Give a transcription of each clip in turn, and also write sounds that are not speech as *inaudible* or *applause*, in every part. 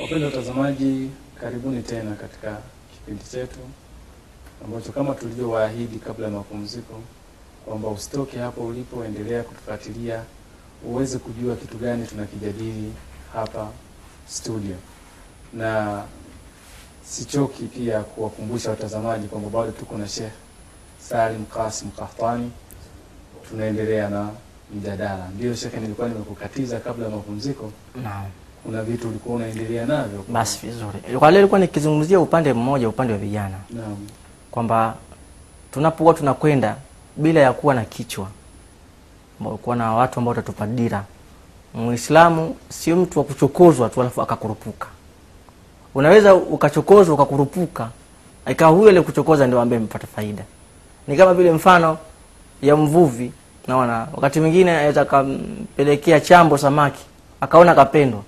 Wapendwa watazamaji, karibuni tena katika kipindi chetu ambacho kama tulivyowaahidi kabla ya mapumziko kwamba usitoke hapo ulipo, endelea kutufuatilia uweze kujua kitu gani tunakijadili hapa studio, na sichoki pia kuwakumbusha watazamaji kwamba bado tuko na Sheikh Salim Qasim Qahtani, tunaendelea na mjadala. Ndio Sheikh, nilikuwa nimekukatiza kabla ya mapumziko, Naam. Kuna vitu ulikuwa unaendelea navyo. Basi vizuri. Kwa leo ilikuwa nikizungumzia upande mmoja, upande wa vijana, Naam. kwamba tunapokuwa tunakwenda bila ya kuwa na kichwa, kuwa na watu ambao watatupa dira. Muislamu sio mtu wa kuchokozwa tu alafu akakurupuka. Unaweza ukachokozwa ukakurupuka, ikawa huyo aliyekuchokoza ndio ambaye amepata faida. Ni kama vile mfano ya mvuvi, naona wakati mwingine anaweza akampelekea chambo samaki, akaona kapendwa,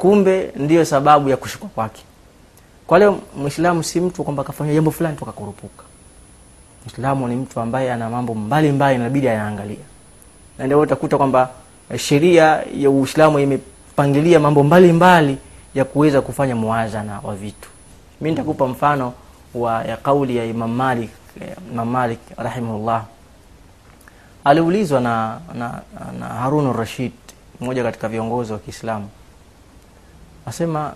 kumbe ndiyo sababu ya kushikwa kwake. Kwa leo Muislamu si mtu kwamba kafanya jambo fulani tukakurupuka. Muislamu ni mtu ambaye ana mambo mbalimbali inabidi anaangalia, na utakuta kwamba eh, sheria ya Uislamu imepangilia mambo mbalimbali ya kuweza kufanya muwazana wa vitu. Mimi nitakupa mfano wa ya kauli ya Imam Malik, eh, Imam Malik rahimahullah aliulizwa na, na, na Harun Rashid, mmoja katika viongozi wa Kiislamu, asema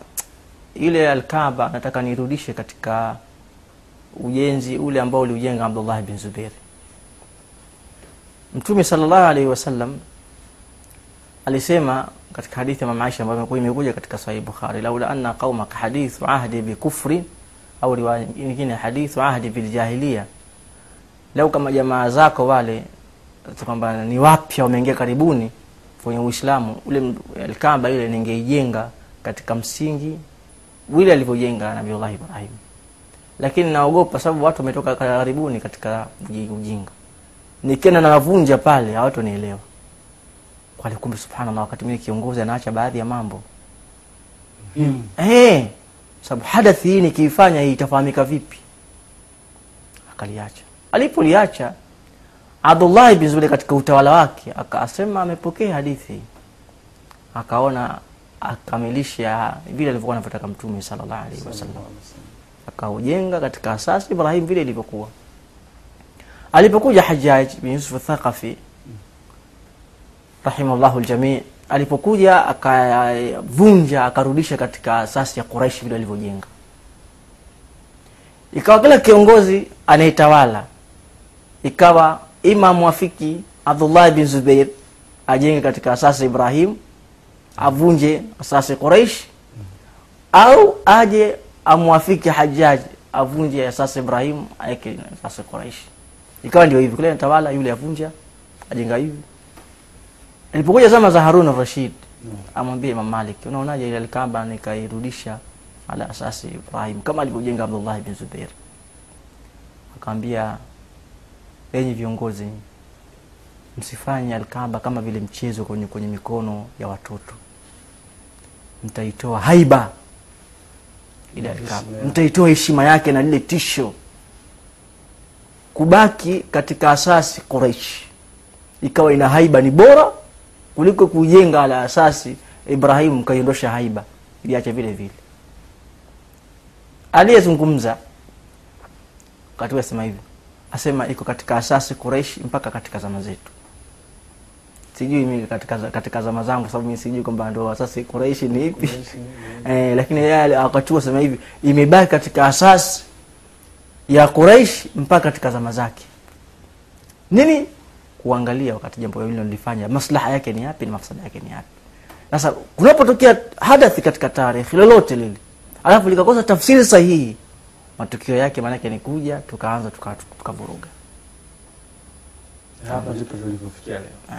ile Alkaaba nataka nirudishe katika ujenzi ule ambao uliujenga Abdullah bin Zubair. Mtume sallallahu alaihi wasallam alisema katika hadithi ya mama ambayo imekuja katika Sahih Bukhari, laula anna qaumaka hadithu ahdi bikufri, au riwaya nyingine hadithu ahdi biljahiliya, lau kama jamaa zako wale kwamba ni wapya wameingia karibuni kwenye Uislamu, ule Alkaaba ile ningeijenga katika msingi vile alivyojenga Nabiullah Ibrahim, lakini naogopa sababu watu wametoka karibuni katika uji- ujinga, nikienda nawavunja pale hawatonielewa. Kwani kumbe, subhanallah, wakati mwingine kiongozi anaacha baadhi ya mambo Mm. sababu hadathi hii nikiifanya hii itafahamika vipi? Akaliacha. Alipoliacha Abdullah bin Zubair katika utawala wake akasema amepokea hadithi, akaona akamilisha vile alivyokuwa anavyotaka Mtume sallallahu alaihi wasallam, akaujenga katika asasi Ibrahim vile ilivyokuwa. Alipokuja Hajjaj bin Yusuf Thaqafi rahimahullahu aljamii, alipokuja akavunja akarudisha katika asasi ya Quraish vile alivyojenga, ikawa kila kiongozi anayetawala ikawa ima mwafiki Abdullah bin Zubair ajenge katika asasi Ibrahim, avunje asasi Quraish, au aje amwafiki Hajjaj avunje asasi Ibrahim aeke asasi Quraish. Ikawa ndio hivi, kule tawala yule avunja ajenga hivi. Ilipokuja zama za Harun Rashid, amwambie Imam Malik, unaonaje ile Alkaaba nikairudisha ala asasi Ibrahim kama alivyojenga Abdullah bin Zubair? Akamwambia, enyi viongozi, msifanye Alkaaba kama vile mchezo kwenye, kwenye mikono ya watoto. Mtaitoa haiba. Mtaitoa heshima yake na lile tisho, kubaki katika asasi Quraish. Ikawa ina haiba ni bora kuliko kujenga ala asasi Ibrahimu mkaiondosha haiba, iliacha vile vile. Aliyezungumza wakati sema hivi, asema iko katika asasi Quraish mpaka katika zama zetu. Sijui mimi katika, katika zama zangu, sababu mimi sijui kwamba ndo asasi Quraishi ni ipi *laughs* eh, lakini yeye wakati huo asema hivi, imebaki katika asasi ya Quraish mpaka katika zama zake. Nini? kuangalia wakati jambo hilo lilifanya maslaha yake ni yapi na mafsada yake ni yapi. Sasa kunapotokea hadathi katika tarehe lolote lile, alafu likakosa tafsiri sahihi, matukio yake maanake ni kuja tukaanza tuka- tukavuruga. Hapa ndipo tulipofikia leo.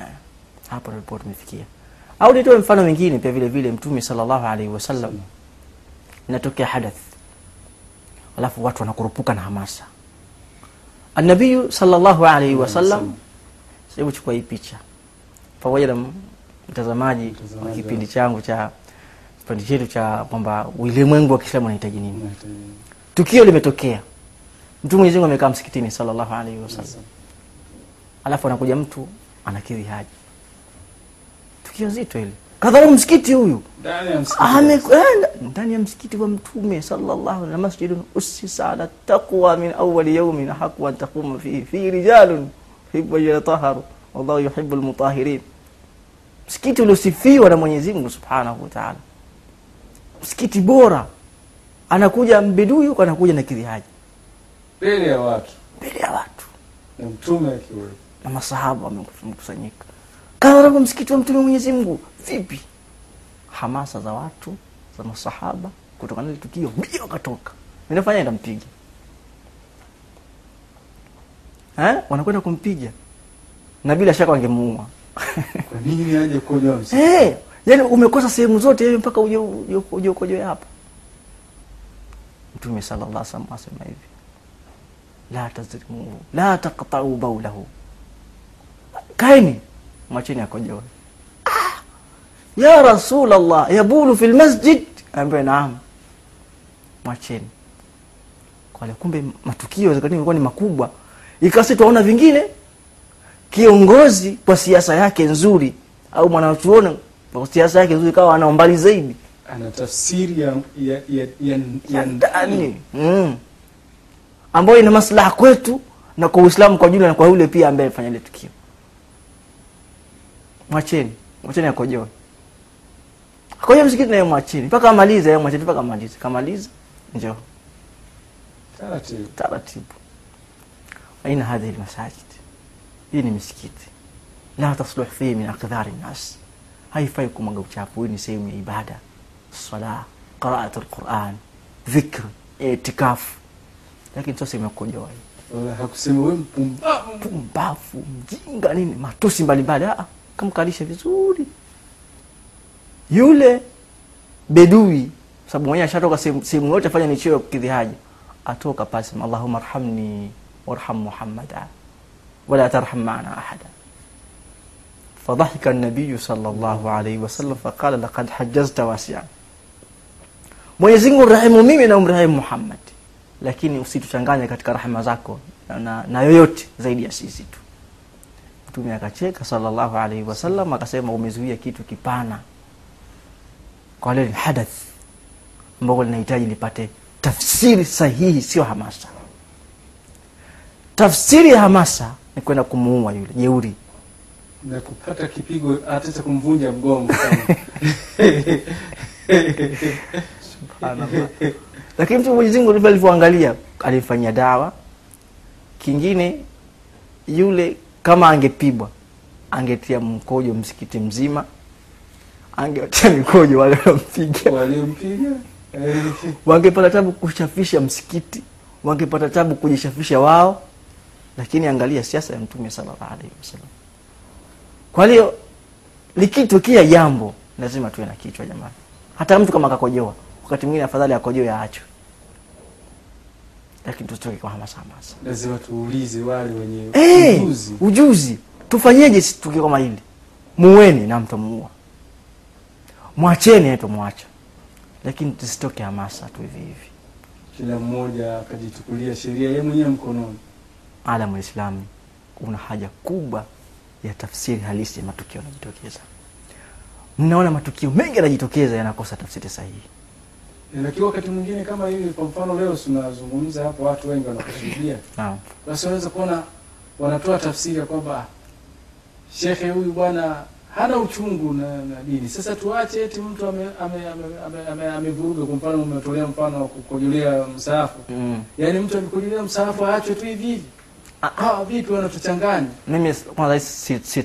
Hapo ndipo tumefikia. Au nitoe mfano mwingine pia vile vile, Mtume sallallahu alaihi wasallam, inatokea hadath, alafu watu wanakurupuka na hamasa. Annabiyu sallallahu alaihi wasallam Hebu chukua hii picha. Pamoja na mtazamaji wa kipindi changu cha kipindi chetu cha kwamba ulimwengu wa Kiislamu unahitaji nini. Tukio limetokea, mtu Mwenyezi Mungu amekaa msikitini sallallahu alaihi wasallam, alafu anakuja mtu anakidhi haja, tukio zito hili, kadharau msikiti huyu. Ndani ya msikiti. Amekwenda ndani ya msikiti wa mtume sallallahu na masjidun ussisa ala taqwa min awwali yawmin haqqu an taquma fihi fi rijalun yuhibbu yatahharu wallahu yuhibbu almutahirin msikiti uliosifiwa na Mwenyezi Mungu Subhanahu wa Ta'ala. Msikiti bora. Anakuja mbedui huko anakuja na kidhihaji. Mbele ya watu. Mbele ya watu. Na mtume akiwepo. Na masahaba wamekusanyika kadhalika msikiti wa mtume Mwenyezi Mungu. Vipi? Hamasa za watu za masahaba kutokana na tukio mbio wakatoka. Inafanya ndampiga eh? Wanakwenda kumpiga. Na bila shaka wangemuua. *laughs* Kwa nini aje msikiti? Eh yani umekosa sehemu zote hiyo mpaka uje uje ukojoe hapa. Mtume sallallahu alaihi wasallam asema hivi. La tazrimuhu la taqta'u bawlahu. Kaini mwacheni akojoe ah, ya rasulallah yabulu fi lmasjid ambaye naam. Mwacheni. Kwale kumbe matukio zakati ilikuwa ni makubwa. Ikasi tuaona vingine. Kiongozi kwa siasa yake nzuri au mwanachuoni kwa siasa yake nzuri kawa ana umbali zaidi. Ana tafsiri ya ya ya, ya, ya ndani. Mm. ambayo ina maslaha kwetu na kwa uislamu kwa jumla na kwa yule pia ambaye fanya ile tukio mwacheni. Mwacheni akojoe. Akojoe msikiti naye mwacheni. Mpaka amalize yeye mwacheni mpaka amalize. Kamaliza njoo. Taratibu. Taratibu. Aina hadhihi almasajid hii ni misikiti. La tasluh fihi min akdhari nnas haifai kumwaga uchafu. Hii ni sehemu ya ibada. Sala qiraat alquran dhikr itikafu lakini sio sehemu ya kukojoa. Hii hakusema wewe mpumbavu. Pumbavu mjinga nini? Matusi mbalimbali kamkalisha vizuri yule bedui sababu mwenyewe ashatoka sehemu sehemu yote afanya ni cheo kidhihaji atoka pale sema allahumma arhamni warham muhammada wala tarham maana ahada فضحك النبي صلى الله عليه وسلم فقال لقد حجزت واسعا Mwenyezi Mungu rehemu mimi na umrehemu Muhammad, lakini usituchanganye katika rahma zako na, na, na yoyote zaidi ya sisi tu. Mtume akacheka sallallahu alaihi wasallam akasema, umezuia kitu kipana kwa lile hadath ambalo linahitaji lipate tafsiri sahihi, sio hamasa. Tafsiri ya hamasa ni kwenda kumuua yule jeuri na kupata kipigo hata kumvunja mgongo *laughs* Subhanallah. lakini mtu Mwenyezi Mungu ndivyo alivyoangalia, alimfanyia dawa. Kingine yule kama angepibwa angetia mkojo msikiti mzima, angewatia mikojo wale waliompiga wangepata tabu kushafisha msikiti, wangepata tabu kujishafisha wao. Lakini angalia siasa ya Mtume sallallahu alaihi wasallam. Kwa hiyo likitokea jambo lazima tuwe na kichwa jamani. Hata mtu kama akakojoa, wakati mwingine afadhali akojoe aachwe, lakini tusitoke kwa hamasa hamasa. lazima tuulize wale wenye hey, ujuzi ujuzi tufanyeje sisi tukio kama hili? Muweni na mtamuua, mwacheni na tumwacha, lakini tusitoke hamasa tu hivi hivi. kila mmoja akajichukulia sheria yeye mwenyewe mkononi Ala, Muislamu una haja kubwa ya tafsiri halisi ya matukio yanajitokeza. Mnaona matukio mengi yanajitokeza yanakosa tafsiri sahihi. Lakini wakati mwingine kama hivi kwa mfano leo tunazungumza hapo watu wengi wanakushuhudia basi wanaweza kuona wanatoa tafsiri ya kwamba "Ah, shekhe huyu bwana hana uchungu na, na dini sasa tuache eti mtu amevuruga ame, ame, ame, ame, kwa mfano umetolea mfano wa kukojolea msaafu Mm. yaani mtu amekojolea msaafu aachwe tu hivi hivi Ah, vipi wanatuchanganya Mimi kwanza si- si-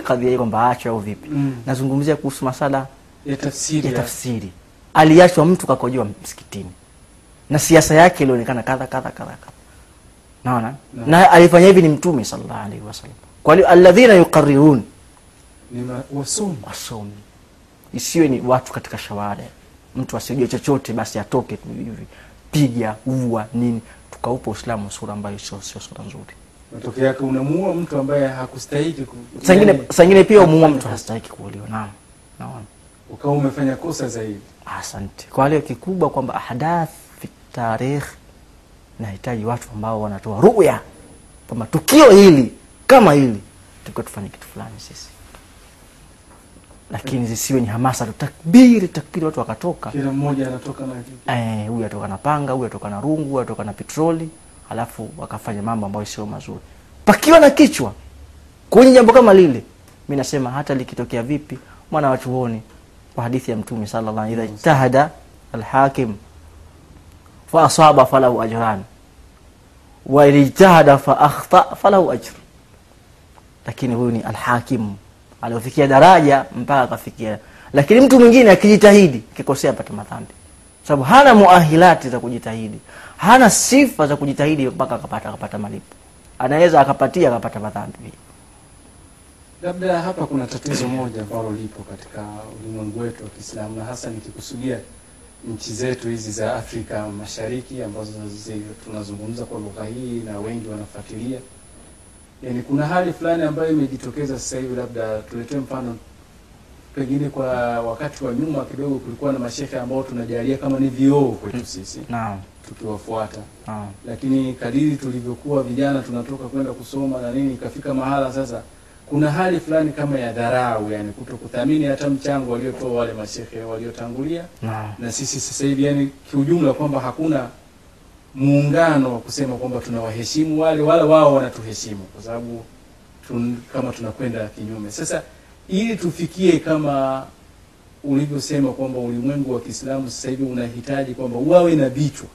kadhia hii kwamba aachwe au vipi. mm. Nazungumzia kuhusu masala ya tafsiri ya tafsiri. Aliachwa mtu kakojoa msikitini. Na siasa yake ilionekana kadha kadha kadha kadha, naona na, na alifanya hivi ni Mtume sallallahu alaihi wasallam. Kwa hiyo alladhina yuqarrirun, ni wasomi wasomi, isiwe ni watu katika shawada, mtu asijue chochote basi atoke tu hivi, piga ua nini, tukaupa Uislamu sura ambayo sio sio sura nzuri. matokeo yake unamuua mtu ambaye hakustahiki Sangine yaani, sangine pia umuua mtu kosa. hastahiki kuuliwa. Naam, naona. Ukawa umefanya kosa zaidi Asante. Kwa hiyo kikubwa kwamba ahdath fi tarikh nahitaji watu ambao wanatoa ruya kwamba tukio hili kama hili tulikuwa tufanye kitu fulani sisi. lakini zisiwe ni hamasa tu takbiri takbiri watu wakatoka kila mmoja anatoka na. Eh, huyu atoka na panga huyu atoka na rungu huyu atoka na petroli alafu wakafanya mambo ambayo sio mazuri pakiwa na kichwa kwenye jambo kama lile mi nasema hata likitokea vipi mwana wa chuoni kwa hadithi ya mtume sallallahu alaihi wasallam idha ijtahada alhakim fa asaba falahu ajran. Wa ijtahada fa akhta falahu ajr. Lakini huyu ni? Alhakim. Aliofikia daraja mpaka akafikia lakini mtu mwingine akijitahidi akikosea pata madhambi sababu hana muahilati za kujitahidi. Hana sifa za kujitahidi mpaka akapata akapata malipo. Anaweza akapatia akapata madhambi Labda hapa kuna tatizo moja ambalo lipo katika ulimwengu wetu wa Kiislamu na hasa nikikusudia nchi zetu hizi za Afrika Mashariki ambazo tunazungumza kwa lugha hii na wengi wanafuatilia. Yaani kuna hali fulani ambayo imejitokeza sasa hivi, labda tuletee mfano. Pengine kwa wakati wa nyuma kidogo kulikuwa na mashehe ambao tunajalia kama ni vioo kwetu sisi naam. tukiwafuata. Naam. Lakini kadiri tulivyokuwa vijana tunatoka kwenda kusoma na nini, ikafika mahala sasa kuna hali fulani kama ya dharau, yani kuto kuthamini hata mchango waliotoa wale mashehe waliotangulia na, na sisi sasa hivi, yani kiujumla, kwamba hakuna muungano wa kusema kwamba tunawaheshimu wale wala wao wanatuheshimu, kwa sababu tun, kama tunakwenda kinyume. Sasa ili tufikie kama ulivyosema kwamba ulimwengu wa Kiislamu sasa hivi unahitaji kwamba wawe na vichwa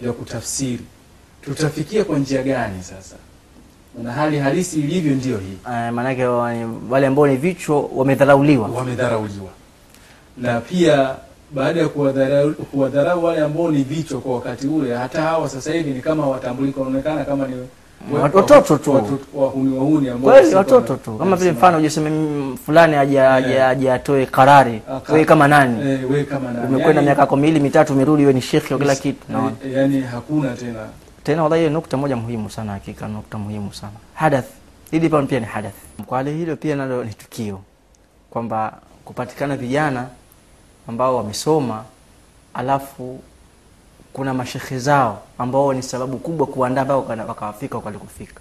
vya kutafsiri, tutafikia kwa njia gani sasa? Na hali halisi ilivyo ndiyo hii, Uh, maanake wale ambao ni vichwa wamedharauliwa. Wamedharauliwa. Na pia baada ya kuwadharau kuwadharau wale ambao ni vichwa kwa wakati ule, hata hawa sasa hivi ni kama hawatambulika, wanaonekana kama ni watoto tu. wahuni wahuni ambao kweli watoto tu. Kama vile mfano ujaseme mm, fulani aje aje atoe karari wewe kama nani? Eh, we kama nani? umekwenda Yani- miaka yako miwili mitatu umerudi wewe ni shekhi wa kila kitu. eh, yani hakuna tena tena wallahi hiyo nukta moja muhimu sana hakika nukta muhimu sana. Hadath hili pia ni hadath. Kwa hilo pia nalo ni tukio kwamba kupatikana vijana ambao wamesoma alafu kuna mashekhe zao ambao ni sababu kubwa kuandaa ambao waka- wakawafika walikufika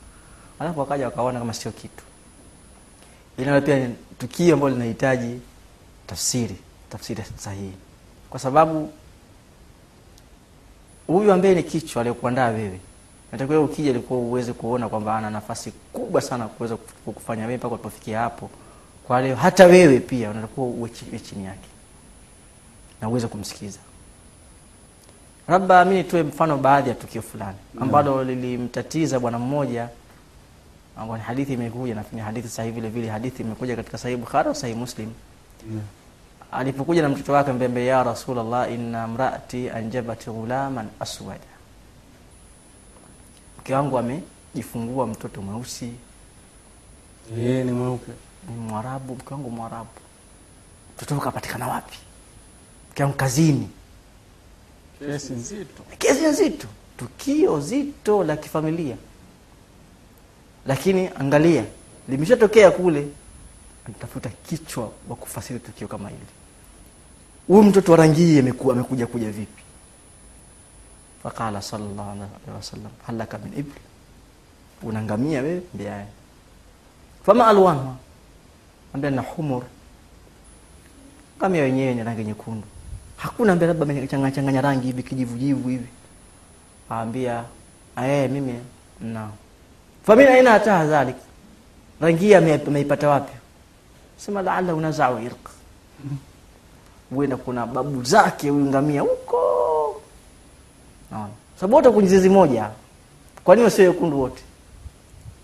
alafu wakaja wakaona kama sio kitu. Hili pia ni tukio ambalo linahitaji tafsiri tafsiri sahihi. Kwa sababu huyu ambaye ni kichwa aliyokuandaa wewe natakiwa ukija ilikuwa uweze kuona kwamba ana nafasi kubwa sana kuweza kuf- kufanya wewe mpaka ulipofikia hapo. Kwa leo hata wewe pia unatakiwa uwe chini yake na uweze kumsikiza. Labda mi nitoe mfano baadhi ya tukio fulani ambalo lilimtatiza bwana mmoja ambao ni hadithi imekuja nafikiri hadithi sahihi vile vile hadithi imekuja katika sahihi bukhari au sahihi muslim alipokuja na mtoto wake mbembe ya Rasulullah, inna mraati anjabat ghulaman aswada mke wangu amejifungua mtoto mweusi. Yeye ni mweupe. Ni mwarabu mke wangu mwarabu. Mtoto kapatikana wapi? Mke wangu kazini. Kesi nzito. Kesi nzito. Tukio zito la kifamilia. Lakini angalia limeshatokea kule anatafuta kichwa wa kufasiri tukio kama hili. Huyu mtoto wa rangi hii ameku- amekuja kuja vipi? Faqala sallallahu alaihi wasallam halaka min ibli, unangamia wewe? Mbiaye. fama alwanha ambia na humur. Ngamia wenyewe ni rangi nyekundu. Hakuna ambia labda amechanganya changanya rangi hivi kijivujivu hivi. Aambia eh mimi na famina aina hata dhalik rangi hii ameipata wapi sema laala unazaa irq huenda kuna babu zake huyu ngamia huko. Naona. Sababu wote kwenye zizi moja. Kwa nini wekundu wote?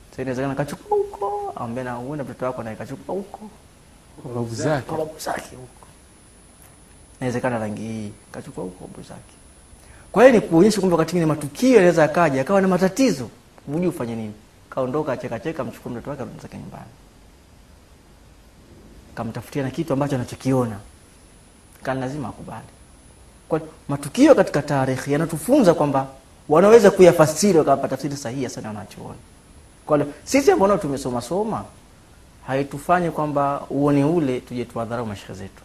Sasa inawezekana kachukua huko ambaye na huenda mtoto wako naye kachukua huko. Kwa babu zake? Kwa babu zake huko. Inawezekana rangi hii kachukua huko babu zake. Kwa hiyo ni kuonyesha kwamba wakati mwingine matukio yanaweza akaja akawa na matatizo. Hujui ufanye nini. Kaondoka chekacheka mchukue mtoto wake arudi zake nyumbani kamtafutia na kitu ambacho anachokiona. Kana lazima akubali. Kwa matukio katika taarikhi yanatufunza kwamba wanaweza kuyafasiri wakawapa tafsiri sahihi sana wanachoona. Kwa sisi ambao tumesoma soma kwamba uone ule tuje tuwadharau mashehe zetu.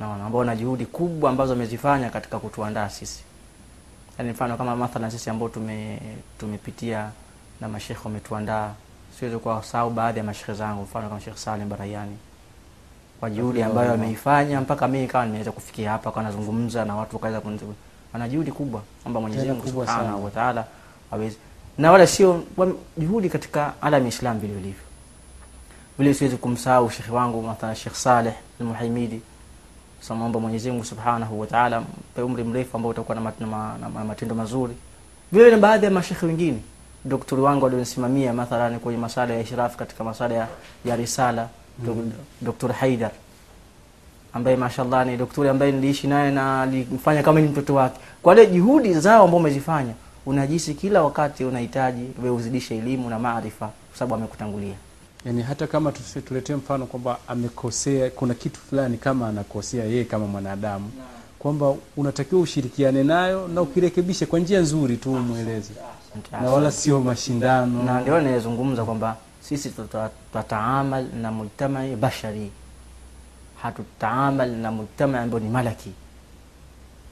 Naona ambao na juhudi kubwa ambazo wamezifanya katika kutuandaa sisi. Yaani mfano kama mathalan sisi ambao tume tumepitia na mashekhe wametuandaa. Siwezi kuwasahau baadhi ya mashekhe zangu. Mfano kama shekh salim barayani kwa juhudi ambayo ameifanya mpaka mimi kawa nimeweza kufikia hapa kwa nazungumza na watu wakaweza kunizu ana juhudi kubwa kwamba Mwenyezi Mungu Subhanahu wa Ta'ala aweze na wala sio juhudi katika alam ya Islam vile vilivyo vile siwezi kumsahau shekhi wangu mathalan Sheikh Saleh Al-Muhaimidi. Samomba Mwenyezi Mungu Subhanahu wa Ta'ala mpe umri mrefu ambao utakuwa na, mat- na, ma- na, ma- matendo mazuri. Vile na baadhi ya mashekhi wengine doktori wangu alionisimamia mathalan kwenye masala ya ishraf katika masala ya, ya risala mm. Dr. Haidar ambaye mashallah ni daktari ambaye niliishi naye na alimfanya kama ni mtoto wake. Kwa ile juhudi zao ambao umezifanya, unajisi kila wakati unahitaji wewe uzidishe elimu na maarifa, kwa sababu amekutangulia. yani hata kama tuletee mfano kwamba amekosea kuna kitu fulani kama anakosea yeye kama mwanadamu kwamba unatakiwa ushirikiane nayo na ukirekebishe kwa njia nzuri tu umweleze na wala sio mashindano na ndio ninazungumza kwamba sisi tutataamal na mujtamai bashari, hatutaamal na mujtamai ambao ni malaki,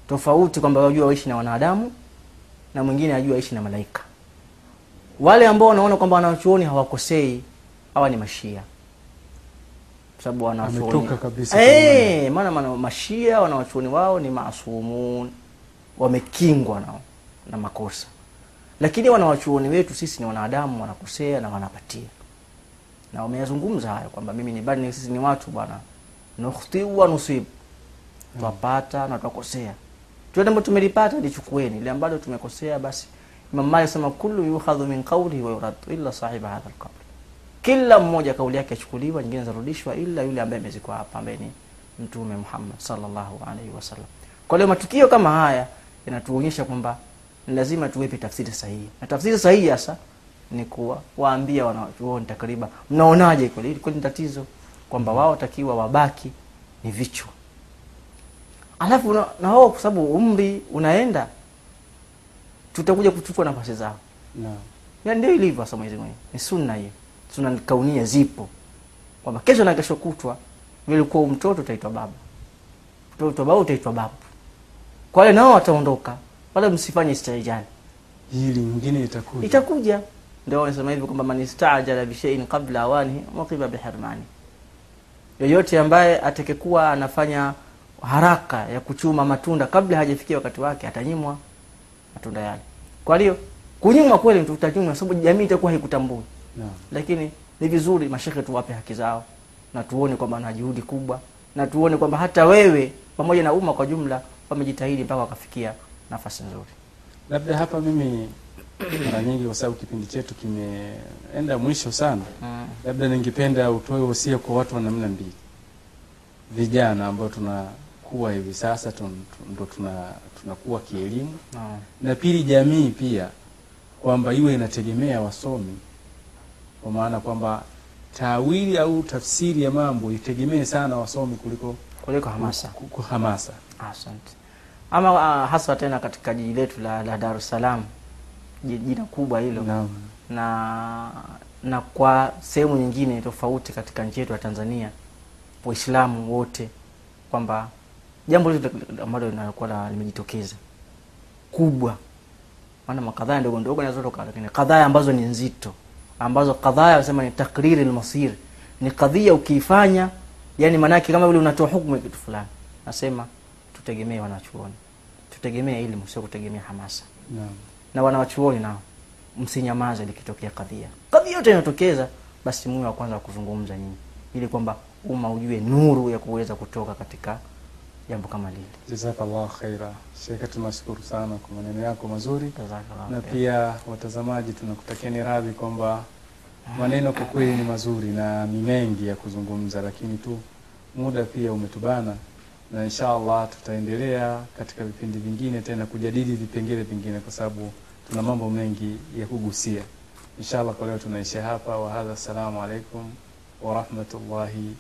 tofauti kwamba wajua waishi na wanadamu na mwingine ajua waishi na malaika. Wale ambao wanaona kwamba wanachuoni hawakosei hawa ni mashia, sababu wanachuoni Eh, maana maana mashia wanawachuoni wao ni maasumun, wamekingwa na, na makosa, lakini wanawachuoni wetu sisi ni wanadamu, wanakosea na wanapatia, na wameyazungumza hayo kwamba mimi ni bali sisi ni watu bwana, nukhtiu wa nusibu, twapata na twakosea, tuende ambalo tumelipata lichukueni, ile ambalo tumekosea basi. Imam Malik sema kullu yukhadhu min qawlihi wa yurad illa sahiba hadha alqabr. Kila mmoja kauli yake achukuliwa, nyingine zarudishwa, ila yule ambaye amezikwa hapa, ambaye ni Mtume Muhammad sallallahu alaihi wasallam. Kwa leo matukio kama haya yanatuonyesha kwamba lazima tuwepe tafsiri sahihi, na tafsiri sahihi hasa ni kuwaambia waambia wanachuoni takriban, mnaonaje kweli hili kweli ni tatizo, kwamba wao takiwa wabaki ni vichwa, alafu na, na wao kwa sababu umri unaenda, tutakuja kuchukua nafasi zao no. ya ndio ilivyo hasa Mwenyezi Mungu. Ni sunna hiyo. Sunna kaunia zipo. Kwamba kesho na kesho kutwa vilikuwa mtoto utaitwa baba. mtoto baba utaitwa babu. Kwa wale nao wataondoka. Wala msifanye istijali. hili nyingine itakuja Itakuja. Ndio wanasema hivyo kwamba man istajala bi shay'in qabla awanihi muqiba bihirmani. Yoyote ambaye atakekuwa anafanya haraka ya kuchuma matunda kabla hajafikia wakati wake atanyimwa matunda yale. Kwa hiyo kunyimwa kweli mtu utanyimwa sababu jamii itakuwa haikutambui Naam. lakini ni vizuri mashehe tuwape haki zao na tuone kwamba na juhudi kubwa na tuone kwamba hata wewe pamoja na umma kwa jumla wamejitahidi mpaka wakafikia nafasi nzuri. labda hapa mimi mara nyingi kwa sababu kipindi chetu kimeenda mwisho sana Mm. labda ningependa utoe wosia kwa watu wa namna mbili vijana ambao tunakuwa hivi sasa tun, ndo tuna tunakuwa kielimu mm. na pili jamii pia kwamba iwe inategemea wasomi kwa maana kwamba tawili au tafsiri ya mambo itegemee sana wasomi kuliko Kuliko hamasa. kuliko ku- hamasa Asante. Ama uh, hasa tena katika jiji letu la, la Dar es Salaam, jina kubwa hilo no. na na kwa sehemu nyingine tofauti katika nchi yetu ya Tanzania, Waislamu wote kwamba jambo hili ambalo linakuwa limejitokeza kubwa, maana makadhaa ndogo ndogo nazotoka, lakini kadhaa ambazo ni nzito, ambazo kadhaa anasema ni takriri almasir, ni kadhia ukiifanya, yani maanake kama vile unatoa hukumu ya kitu fulani. Nasema tutegemee wanachuoni, tutegemee elimu, sio kutegemea hamasa Naam. Na wanawachuoni nao. Msinyamaze likitokea kadhia. Kadhia yote inatokeza basi muwe wa kwanza wa kuzungumza nyinyi ili kwamba umma ujue nuru ya kuweza kutoka katika jambo kama lile. Jazakallah khaira. Shekhe tunashukuru sana kwa maneno yako mazuri. Na pia watazamaji tunakutakieni radhi kwamba maneno kwa kweli ni mazuri na ni mengi ya kuzungumza lakini tu muda pia umetubana na insha allah tutaendelea katika vipindi vingine tena kujadili vipengele vingine kwa sababu tuna mambo mengi ya kugusia. Insha allah kwa leo tunaishia hapa. Wahadha assalamu alaikum warahmatullahi